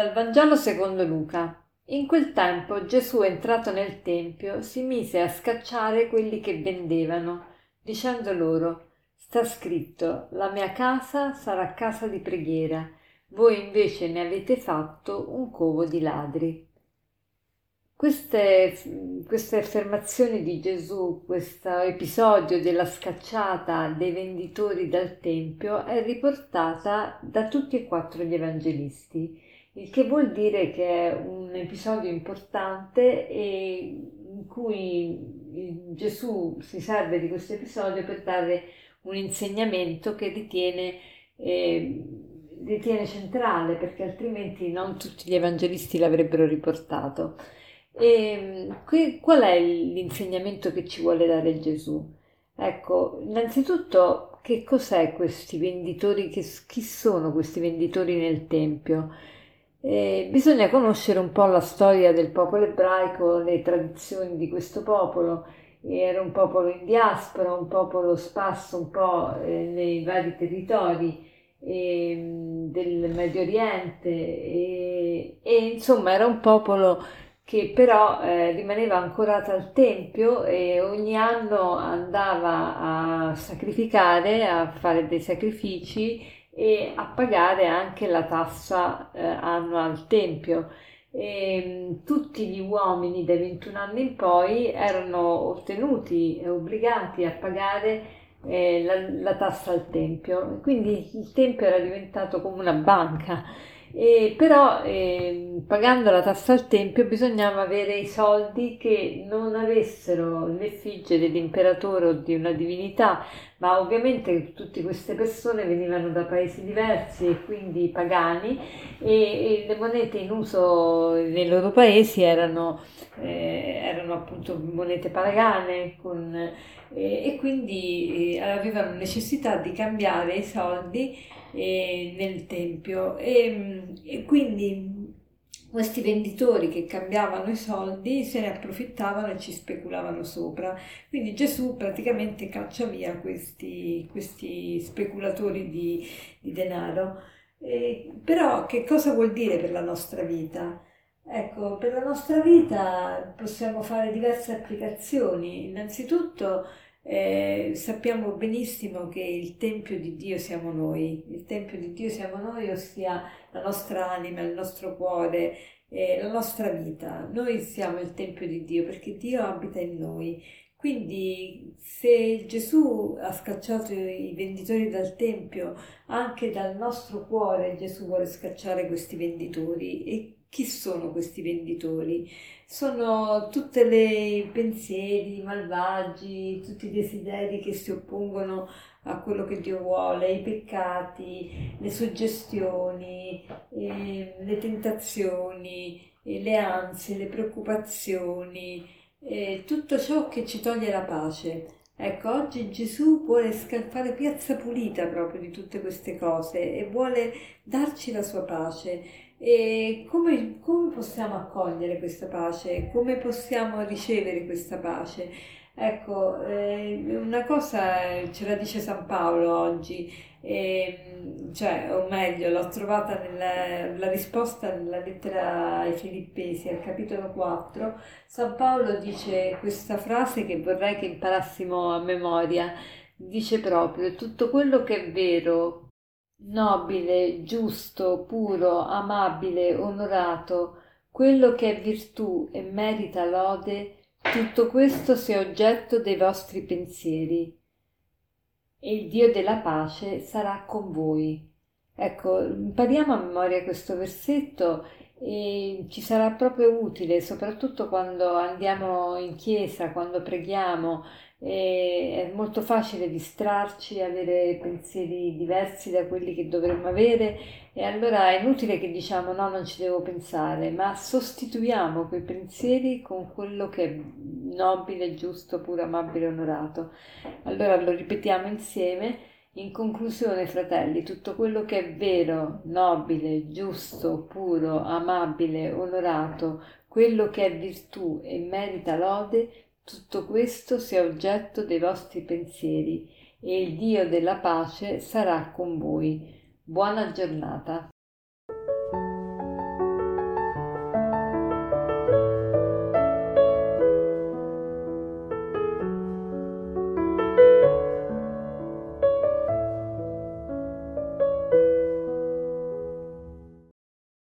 Dal Vangelo secondo Luca. In quel tempo Gesù, entrato nel Tempio, si mise a scacciare quelli che vendevano, dicendo loro Sta scritto, la mia casa sarà casa di preghiera, voi invece ne avete fatto un covo di ladri. Queste, queste affermazioni di Gesù, questo episodio della scacciata dei venditori dal Tempio è riportata da tutti e quattro gli evangelisti il che vuol dire che è un episodio importante e in cui Gesù si serve di questo episodio per dare un insegnamento che ritiene, eh, ritiene centrale perché altrimenti non tutti gli evangelisti l'avrebbero riportato. E, qui, qual è l'insegnamento che ci vuole dare Gesù? Ecco, innanzitutto che cos'è questi venditori, che, chi sono questi venditori nel Tempio? Eh, bisogna conoscere un po' la storia del popolo ebraico, le tradizioni di questo popolo. Era un popolo in diaspora, un popolo sparso un po' eh, nei vari territori eh, del Medio Oriente e, e, insomma era un popolo che però eh, rimaneva ancorato al Tempio e ogni anno andava a sacrificare, a fare dei sacrifici e a pagare anche la tassa eh, annua al Tempio. E, mm, tutti gli uomini dai 21 anni in poi erano ottenuti e obbligati a pagare eh, la, la, tassa al Tempio, quindi il Tempio era diventato come una banca. E però eh, pagando la tassa al Tempio bisognava avere i soldi che non avessero l'effigie dell'imperatore o di una divinità, ma ovviamente tutte queste persone venivano da paesi diversi e quindi pagani e, e le monete in uso nei loro paesi erano, eh, erano appunto monete pagane con, eh, e quindi eh, avevano necessità di cambiare i soldi eh, nel tempio e, e quindi questi venditori che cambiavano i soldi se ne approfittavano e ci speculavano sopra. Quindi Gesù praticamente caccia via questi, questi speculatori di, di denaro. Eh, però che cosa vuol dire per la nostra vita? Ecco, per la nostra vita possiamo fare diverse applicazioni. Innanzitutto eh, sappiamo benissimo che il Tempio di Dio siamo noi, il Tempio di Dio siamo noi, ossia la nostra anima, il nostro cuore, eh, la nostra vita. Noi siamo il Tempio di Dio perché Dio abita in noi. Quindi se Gesù ha scacciato i venditori dal Tempio, anche dal nostro cuore Gesù vuole scacciare questi venditori. E chi sono questi venditori? Sono tutti i pensieri malvagi, tutti i desideri che si oppongono a quello che Dio vuole, i peccati, le suggestioni, eh, le tentazioni, eh, le ansie, le preoccupazioni, eh, tutto ciò che ci toglie la pace. Ecco, oggi Gesù vuole fare piazza pulita proprio di tutte queste cose e vuole darci la sua pace. E come, come possiamo accogliere questa pace? Come possiamo ricevere questa pace? Ecco, eh, una cosa ce la dice San Paolo oggi, eh, cioè, o meglio, l'ho trovata nella la risposta nella lettera ai Filippesi, al capitolo 4. San Paolo dice questa frase che vorrei che imparassimo a memoria. Dice proprio tutto quello che è vero, nobile, giusto, puro, amabile, onorato, quello che è virtù e merita lode, tutto questo sia oggetto dei vostri pensieri e il Dio della pace sarà con voi. Ecco, impariamo a memoria questo versetto e ci sarà proprio utile, soprattutto quando andiamo in chiesa, quando preghiamo, è molto facile distrarci, avere pensieri diversi da quelli che dovremmo avere e allora è inutile che diciamo no, non ci devo pensare, ma sostituiamo quei pensieri con quello che è nobile, giusto, puro, amabile, onorato. Allora lo ripetiamo insieme. In conclusione, fratelli, tutto quello che è vero, nobile, giusto, puro, amabile, onorato, quello che è virtù e merita lode, tutto questo sia oggetto dei vostri pensieri e il Dio della pace sarà con voi. Buona giornata.